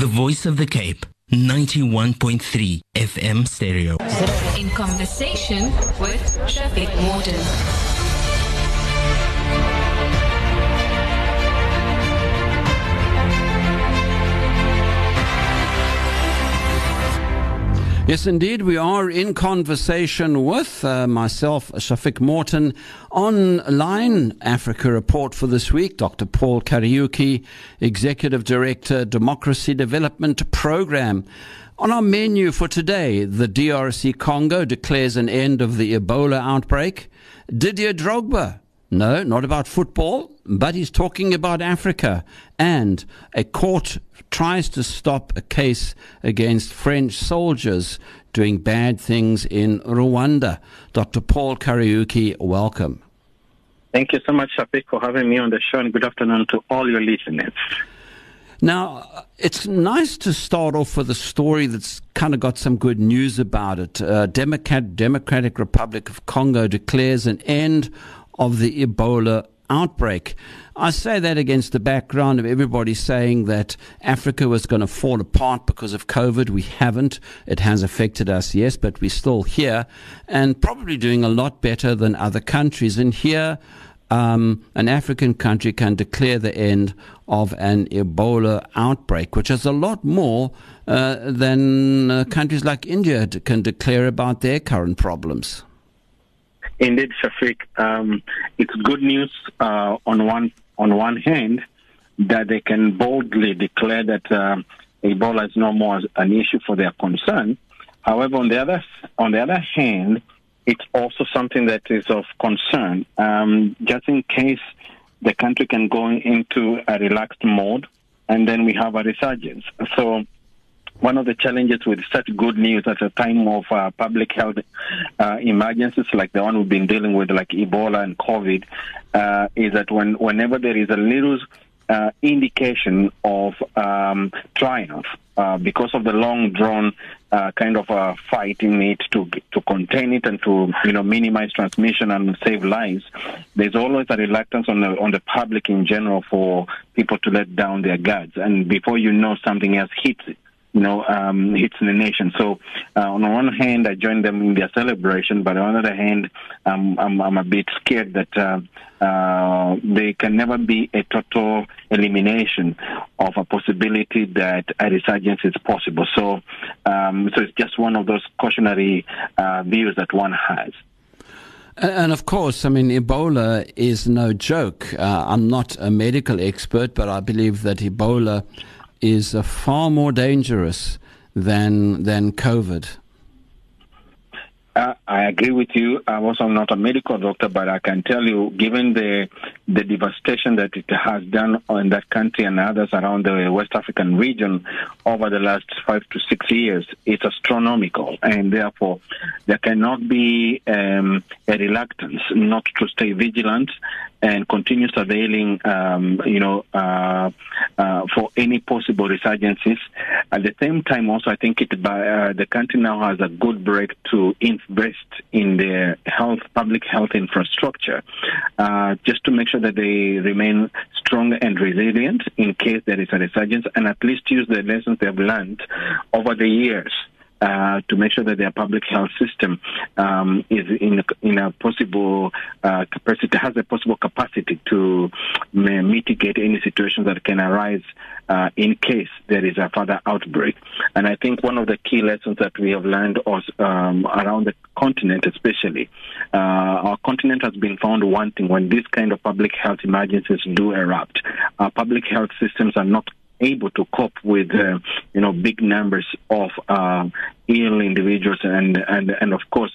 the voice of the Cape, 91.3 FM stereo. In conversation with Shafiq Morton. Yes, indeed, we are in conversation with uh, myself, Shafiq Morton, online Africa report for this week. Dr. Paul Kariuki, Executive Director, Democracy Development Program. On our menu for today, the DRC Congo declares an end of the Ebola outbreak. Didier Drogba no, not about football, but he's talking about Africa. And a court tries to stop a case against French soldiers doing bad things in Rwanda. Dr. Paul Kariuki, welcome. Thank you so much, Shafiq, for having me on the show, and good afternoon to all your listeners. Now, it's nice to start off with a story that's kind of got some good news about it. Uh, Democrat, Democratic Republic of Congo declares an end of the Ebola outbreak. I say that against the background of everybody saying that Africa was going to fall apart because of COVID. We haven't. It has affected us, yes, but we're still here and probably doing a lot better than other countries. And here, um, an African country can declare the end of an Ebola outbreak, which is a lot more uh, than uh, countries like India can declare about their current problems. Indeed, Shafiq, um, it's good news uh, on one on one hand that they can boldly declare that uh, Ebola is no more an issue for their concern. However, on the other on the other hand, it's also something that is of concern. Um, just in case the country can go into a relaxed mode, and then we have a resurgence. So one of the challenges with such good news at a time of uh, public health uh, emergencies like the one we've been dealing with, like Ebola and COVID, uh, is that when whenever there is a little uh, indication of um, triumph because of the long drawn uh, kind of uh, fight in it to to contain it and to you know minimize transmission and save lives. There's always a reluctance on the on the public in general for people to let down their guards, and before you know something else hits it you know, um, hits the nation. So, uh, on one hand, I join them in their celebration, but on the other hand, um, I'm, I'm a bit scared that uh, uh, there can never be a total elimination of a possibility that a resurgence is possible. So, um, so it's just one of those cautionary uh, views that one has. And of course, I mean, Ebola is no joke. Uh, I'm not a medical expert, but I believe that Ebola is uh, far more dangerous than than COVID. Uh, I agree with you. I'm also not a medical doctor, but I can tell you, given the the devastation that it has done in that country and others around the West African region over the last five to six years, it's astronomical, and therefore there cannot be um, a reluctance not to stay vigilant and continue surveilling, um, you know, uh, uh, for any possible resurgences. At the same time, also, I think it uh, the country now has a good break to invest in their health, public health infrastructure, uh, just to make sure that they remain strong and resilient in case there is a resurgence, and at least use the lessons they have learned over the years uh, to make sure that their public health system um, is in in a possible uh, capacity has a possible capacity to mitigate any situations that can arise uh, in case there is a further outbreak. And I think one of the key lessons that we have learned also, um, around the continent, especially, uh, our continent has been found wanting when these kind of public health emergencies do erupt. Our public health systems are not able to cope with uh, you know big numbers of uh, ill individuals and and and of course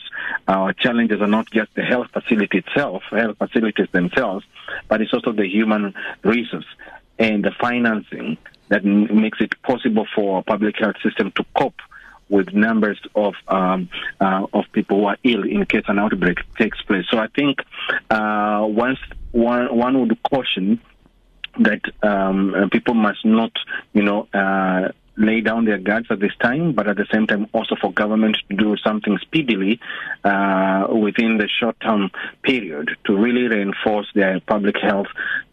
our challenges are not just the health facility itself health facilities themselves but it's also the human resource and the financing that makes it possible for a public health system to cope with numbers of um, uh, of people who are ill in case an outbreak takes place. So I think uh, once one one would caution that um, people must not, you know, uh, lay down their guards at this time, but at the same time also for government to do something speedily uh, within the short-term period to really reinforce their public health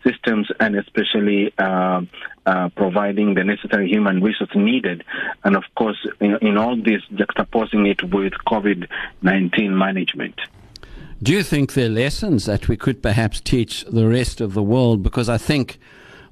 systems and especially uh, uh, providing the necessary human resource needed. And of course, in, in all this, juxtaposing it with COVID-19 management. Do you think there are lessons that we could perhaps teach the rest of the world? Because I think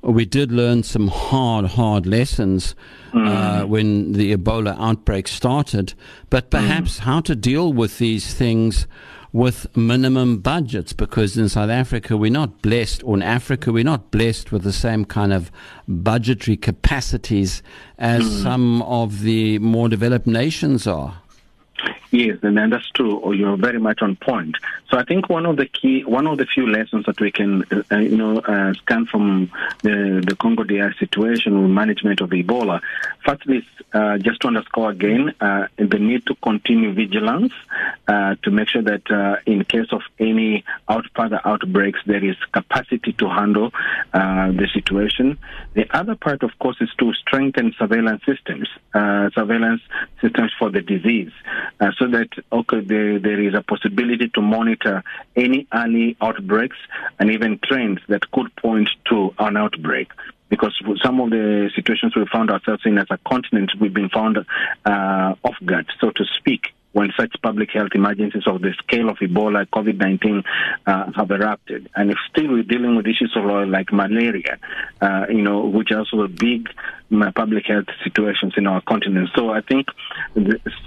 we did learn some hard, hard lessons mm. uh, when the Ebola outbreak started, but perhaps mm. how to deal with these things with minimum budgets because in South Africa we're not blessed, or in Africa we're not blessed with the same kind of budgetary capacities as mm. some of the more developed nations are. Yes, and that's true. Or you're very much on point. So I think one of the key, one of the few lessons that we can, uh, you know, uh, scan from the, the Congo DR situation with management of Ebola. Firstly, uh, just to underscore again uh, the need to continue vigilance uh, to make sure that uh, in case of any out further outbreaks, there is capacity to handle the situation. The other part, of course, is to strengthen surveillance systems, surveillance systems for the disease so that okay, there, there is a possibility to monitor any early outbreaks and even trends that could point to an outbreak. Because some of the situations we found ourselves in as a continent, we've been found uh, off guard, so to speak, when such public health emergencies of the scale of Ebola, COVID-19 uh, have erupted. And if still we're dealing with issues of uh, like malaria, uh, you know, which are also big public health situations in our continent. So I think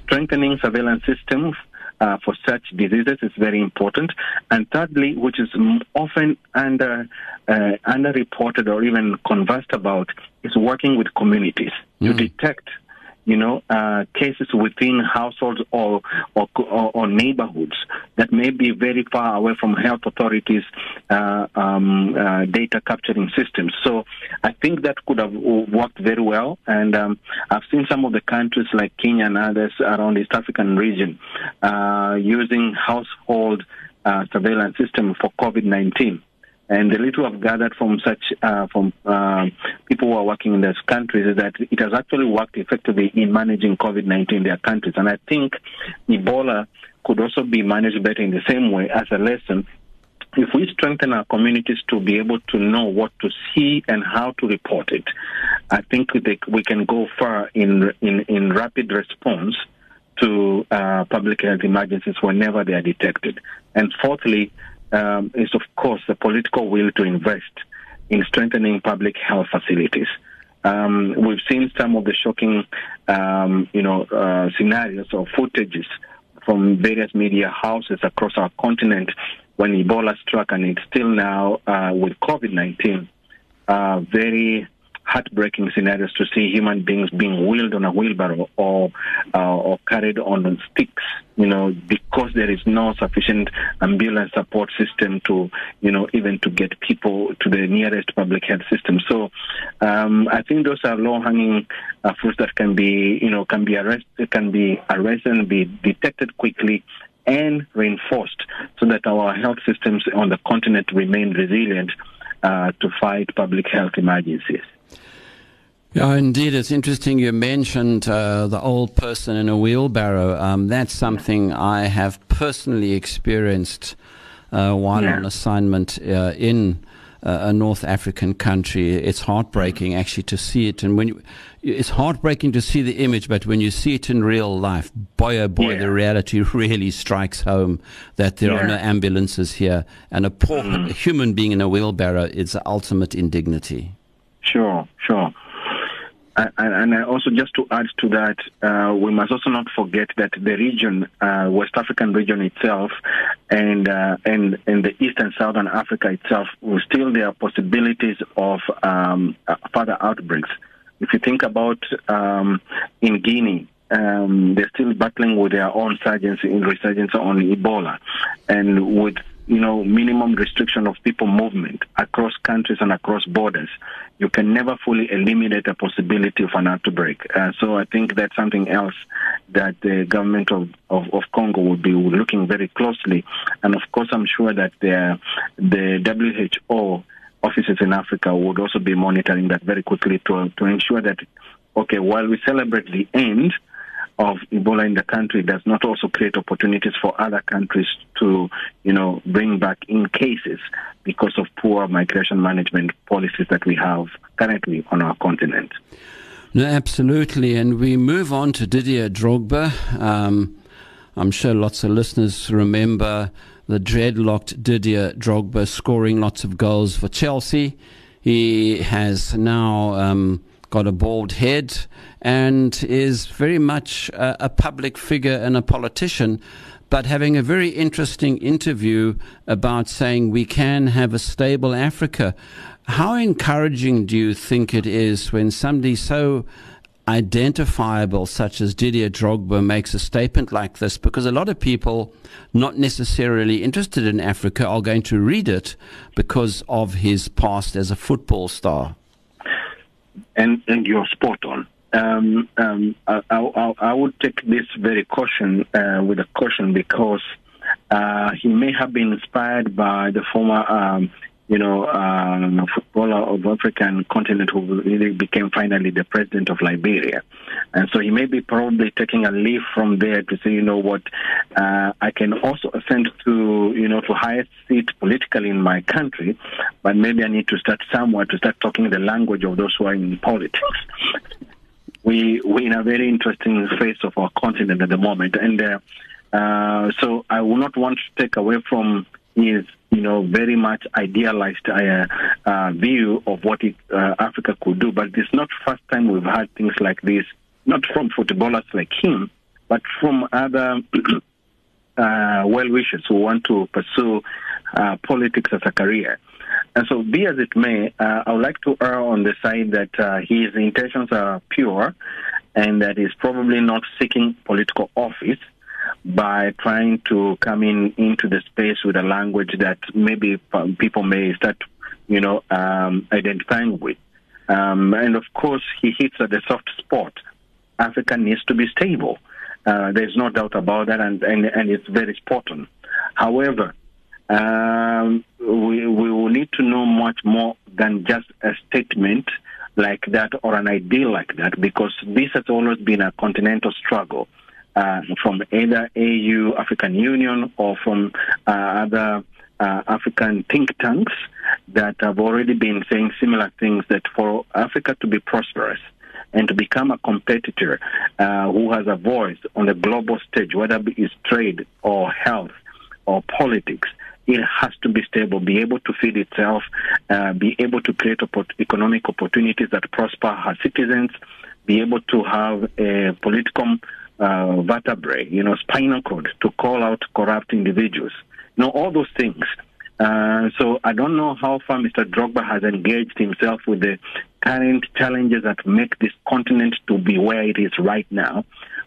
strengthening surveillance systems uh, for such diseases is very important. And thirdly, which is often under uh, underreported or even conversed about, is working with communities mm. to detect you know, uh, cases within households or, or, or, neighborhoods that may be very far away from health authorities' uh, um, uh, data capturing systems. So I think that could have worked very well. And um, I've seen some of the countries like Kenya and others around the East African region uh, using household uh, surveillance system for COVID-19. And the little I've gathered from such uh, from uh, people who are working in those countries is that it has actually worked effectively in managing COVID-19 in their countries. And I think Ebola could also be managed better in the same way as a lesson. If we strengthen our communities to be able to know what to see and how to report it, I think we can go far in in, in rapid response to uh, public health emergencies whenever they are detected. And fourthly, um, is, of course, the political will to invest in strengthening public health facilities. Um, we've seen some of the shocking, um, you know, uh, scenarios or footages from various media houses across our continent when Ebola struck, and it's still now uh, with COVID-19. Uh, very heartbreaking scenarios to see human beings being wheeled on a wheelbarrow or uh, or carried on sticks, you know, because there is no sufficient ambulance support system to, you know, even to get people to the nearest public health system. So, um, I think those are low-hanging uh, fruits that can be, you know, can be arrested, can be arrested and be detected quickly and reinforced so that our health systems on the continent remain resilient uh, to fight public health emergencies. Yeah, indeed. It's interesting you mentioned uh, the old person in a wheelbarrow. Um, that's something I have personally experienced uh, while yeah. on assignment uh, in uh, a North African country. It's heartbreaking actually to see it. And when you, it's heartbreaking to see the image, but when you see it in real life, boy oh boy, yeah. the reality really strikes home that there yeah. are no ambulances here. And a poor mm-hmm. human being in a wheelbarrow is the ultimate indignity. And also just to add to that, uh, we must also not forget that the region, uh, West African region itself, and uh, and and the East and Southern Africa itself, still there are possibilities of um, uh, further outbreaks. If you think about um, in Guinea, um, they're still battling with their own surgeons in resurgence on Ebola, and with you know, minimum restriction of people movement across countries and across borders, you can never fully eliminate a possibility of an outbreak. Uh, so I think that's something else that the government of, of, of, Congo will be looking very closely. And of course, I'm sure that the, the WHO offices in Africa would also be monitoring that very quickly to, to ensure that okay, while we celebrate the end of Ebola in the country, does not also create opportunities for other countries to, you know, bring back in cases because of poor migration management policies that we have currently on our continent. No, absolutely. And we move on to Didier Drogba. Um, I'm sure lots of listeners remember the dreadlocked Didier Drogba scoring lots of goals for Chelsea. He has now um, got a bald head and is very much a, a public figure and a politician but having a very interesting interview about saying we can have a stable Africa. How encouraging do you think it is when somebody so identifiable, such as Didier Drogba, makes a statement like this? Because a lot of people, not necessarily interested in Africa, are going to read it because of his past as a football star. And, and you're spot on. Um, um, I, I, I, would take this very caution uh, with a caution because uh, he may have been inspired by the former um, you know, um, footballer of African continent who really became finally the president of Liberia. And so he may be probably taking a leaf from there to say, you know what, uh, I can also ascend to, you know, to highest seat politically in my country, but maybe I need to start somewhere to start talking the language of those who are in politics. we, we're in a very interesting phase of our continent at the moment. And uh, uh, so I will not want to take away from his you know, very much idealized uh, uh, view of what it, uh, Africa could do. But it's not first time we've had things like this, not from footballers like him, but from other uh, well-wishers who want to pursue uh, politics as a career. And so, be as it may, uh, I would like to err on the side that his intentions are pure and that he's probably not seeking political office by trying to come in into the space with a language that maybe people may start, you know, um, identifying with. Um, and of course, he hits at the soft spot. Africa needs to be stable. Uh, there's no doubt about that, and, and, and it's very important. However, um, we, we will need to know much more than just a statement like that or an ideal like that because this has always been a continental struggle uh, from either AU, African Union, or from uh, other uh, African think tanks that have already been saying similar things that for Africa to be prosperous and to become a competitor uh, who has a voice on the global stage, whether it's trade or health or politics, it has to be stable, be able to feed itself, uh, be able to create economic opportunities that prosper her citizens, be able to have a political uh, vertebrae, you know, spinal cord to call out corrupt individuals. You know, all those things. Uh, so I don't know how far Mr. Drogba has engaged himself with the current challenges that make this continent to be where it is right now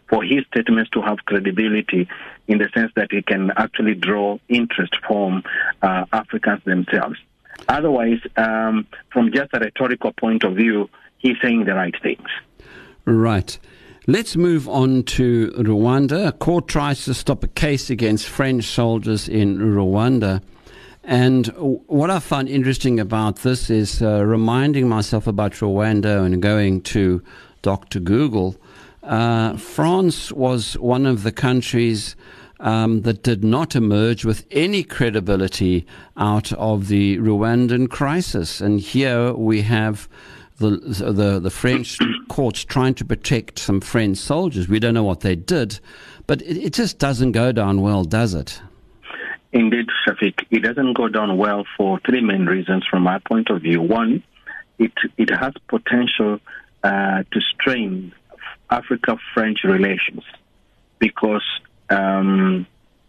for his statements to have credibility in the sense that he can actually draw interest from uh, Africans themselves. Otherwise, um, from just a rhetorical point of view, he's saying the right things. Right. Let's move on to Rwanda. A court tries to stop a case against French soldiers in Rwanda. And what I find interesting about this is uh, reminding myself about Rwanda and going to Dr. Google. Uh, France was one of the countries um, that did not emerge with any credibility out of the Rwandan crisis. And here we have the, the, the French courts trying to protect some French soldiers. We don't know what they did, but it, it just doesn't go down well, does it? Indeed, Shafiq, it doesn't go down well for three main reasons from my point of view. One, it, it has potential uh, to strain Africa French relations because um,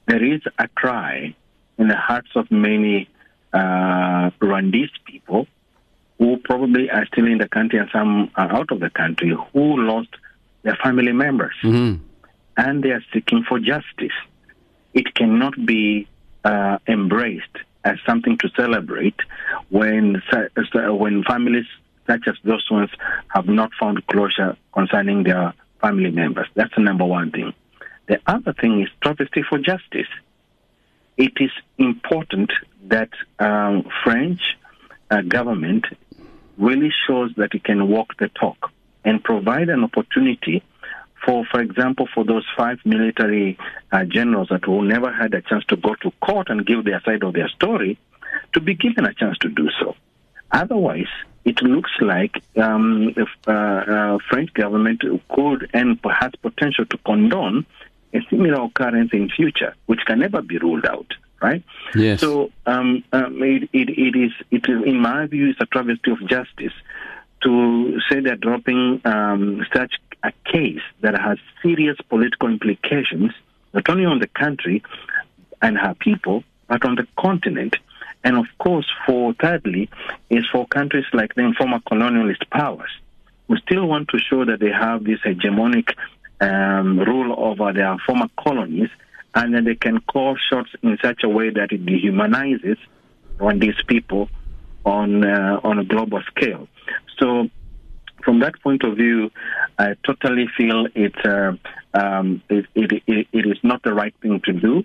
there is a cry in the hearts of many uh, Rwandese people who probably are still in the country and some are out of the country who lost their family members. Mm-hmm. And they are seeking for justice. It cannot be uh, embraced as something to celebrate when, when families such as those ones have not found closure concerning their family members. That's the number one thing. The other thing is travesty for justice. It is important that um, French uh, government really shows that it can walk the talk and provide an opportunity for, for example, for those five military uh, generals that who never had a chance to go to court and give their side of their story, to be given a chance to do so. Otherwise, it looks like um, if, uh, uh, French government could and has potential to condone a similar occurrence in future, which can never be ruled out. Right. Yes. So um, um, it, it, it is it is in my view it's a travesty of justice to say they're dropping um, such a case that has serious political implications, not only on the country and her people, but on the continent. And of course, for thirdly, is for countries like the former colonialist powers who still want to show that they have this hegemonic um, rule over their former colonies and then they can call shots in such a way that it dehumanizes on these people on uh, on a global scale. So, from that point of view, I totally feel it, uh, um, it, it, it, it is not the right thing to do.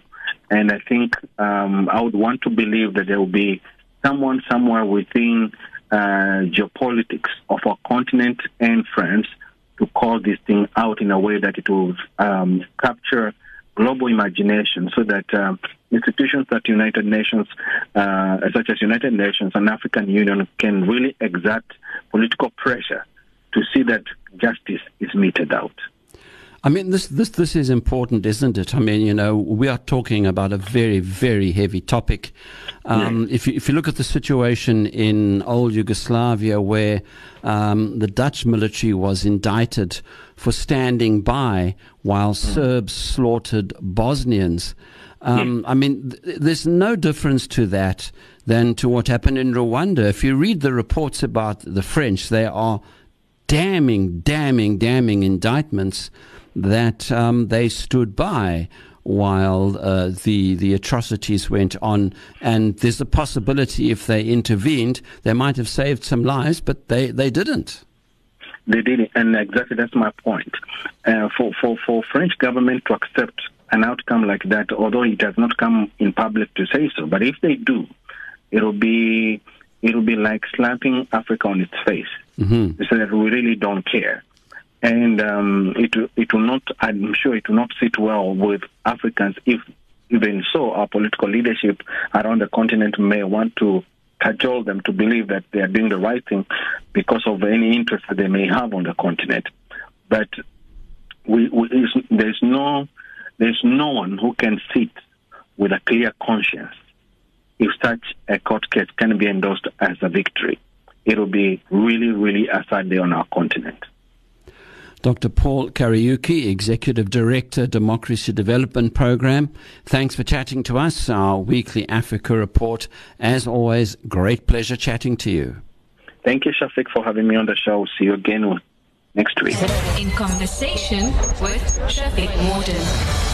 And I think um, I would want to believe that there will be someone somewhere within uh, geopolitics of our continent and France to call this thing out in a way that it will um, capture global imagination so that um, institutions that United Nations, uh, such as United Nations and African Union, can really exert political pressure to see that justice is meted out. I mean, this, this, this is important, isn't it? I mean, you know, we are talking about a very, very heavy topic. Um, yeah. if, you, if you look at the situation in old Yugoslavia, where um, the Dutch military was indicted for standing by while mm. Serbs slaughtered Bosnians. Um, yeah. I mean, th- there's no difference to that than to what happened in Rwanda. If you read the reports about the French, they are damning, damning, damning indictments that um, they stood by while uh, the the atrocities went on. And there's a possibility if they intervened, they might have saved some lives, but they, they didn't. They didn't, and exactly that's my point. Uh, for, for, for French government to accept an outcome like that, although it has not come in public to say so, but if they do, it'll be it'll be like slapping Africa on its face. Mm-hmm. So that we really don't care and um, it it will not. I'm sure it will not sit well with Africans. If even so, our political leadership around the continent may want to cajole them to believe that they are doing the right thing because of any interest that they may have on the continent. But we, we, there's no there's no one who can sit with a clear conscience if such a court case can be endorsed as a victory. It will be really, really a sad day on our continent. Dr. Paul Kariuki, Executive Director, Democracy Development Program. Thanks for chatting to us, our weekly Africa report. As always, great pleasure chatting to you. Thank you, Shafiq, for having me on the show. See you again next week. In conversation with Shafiq Morton.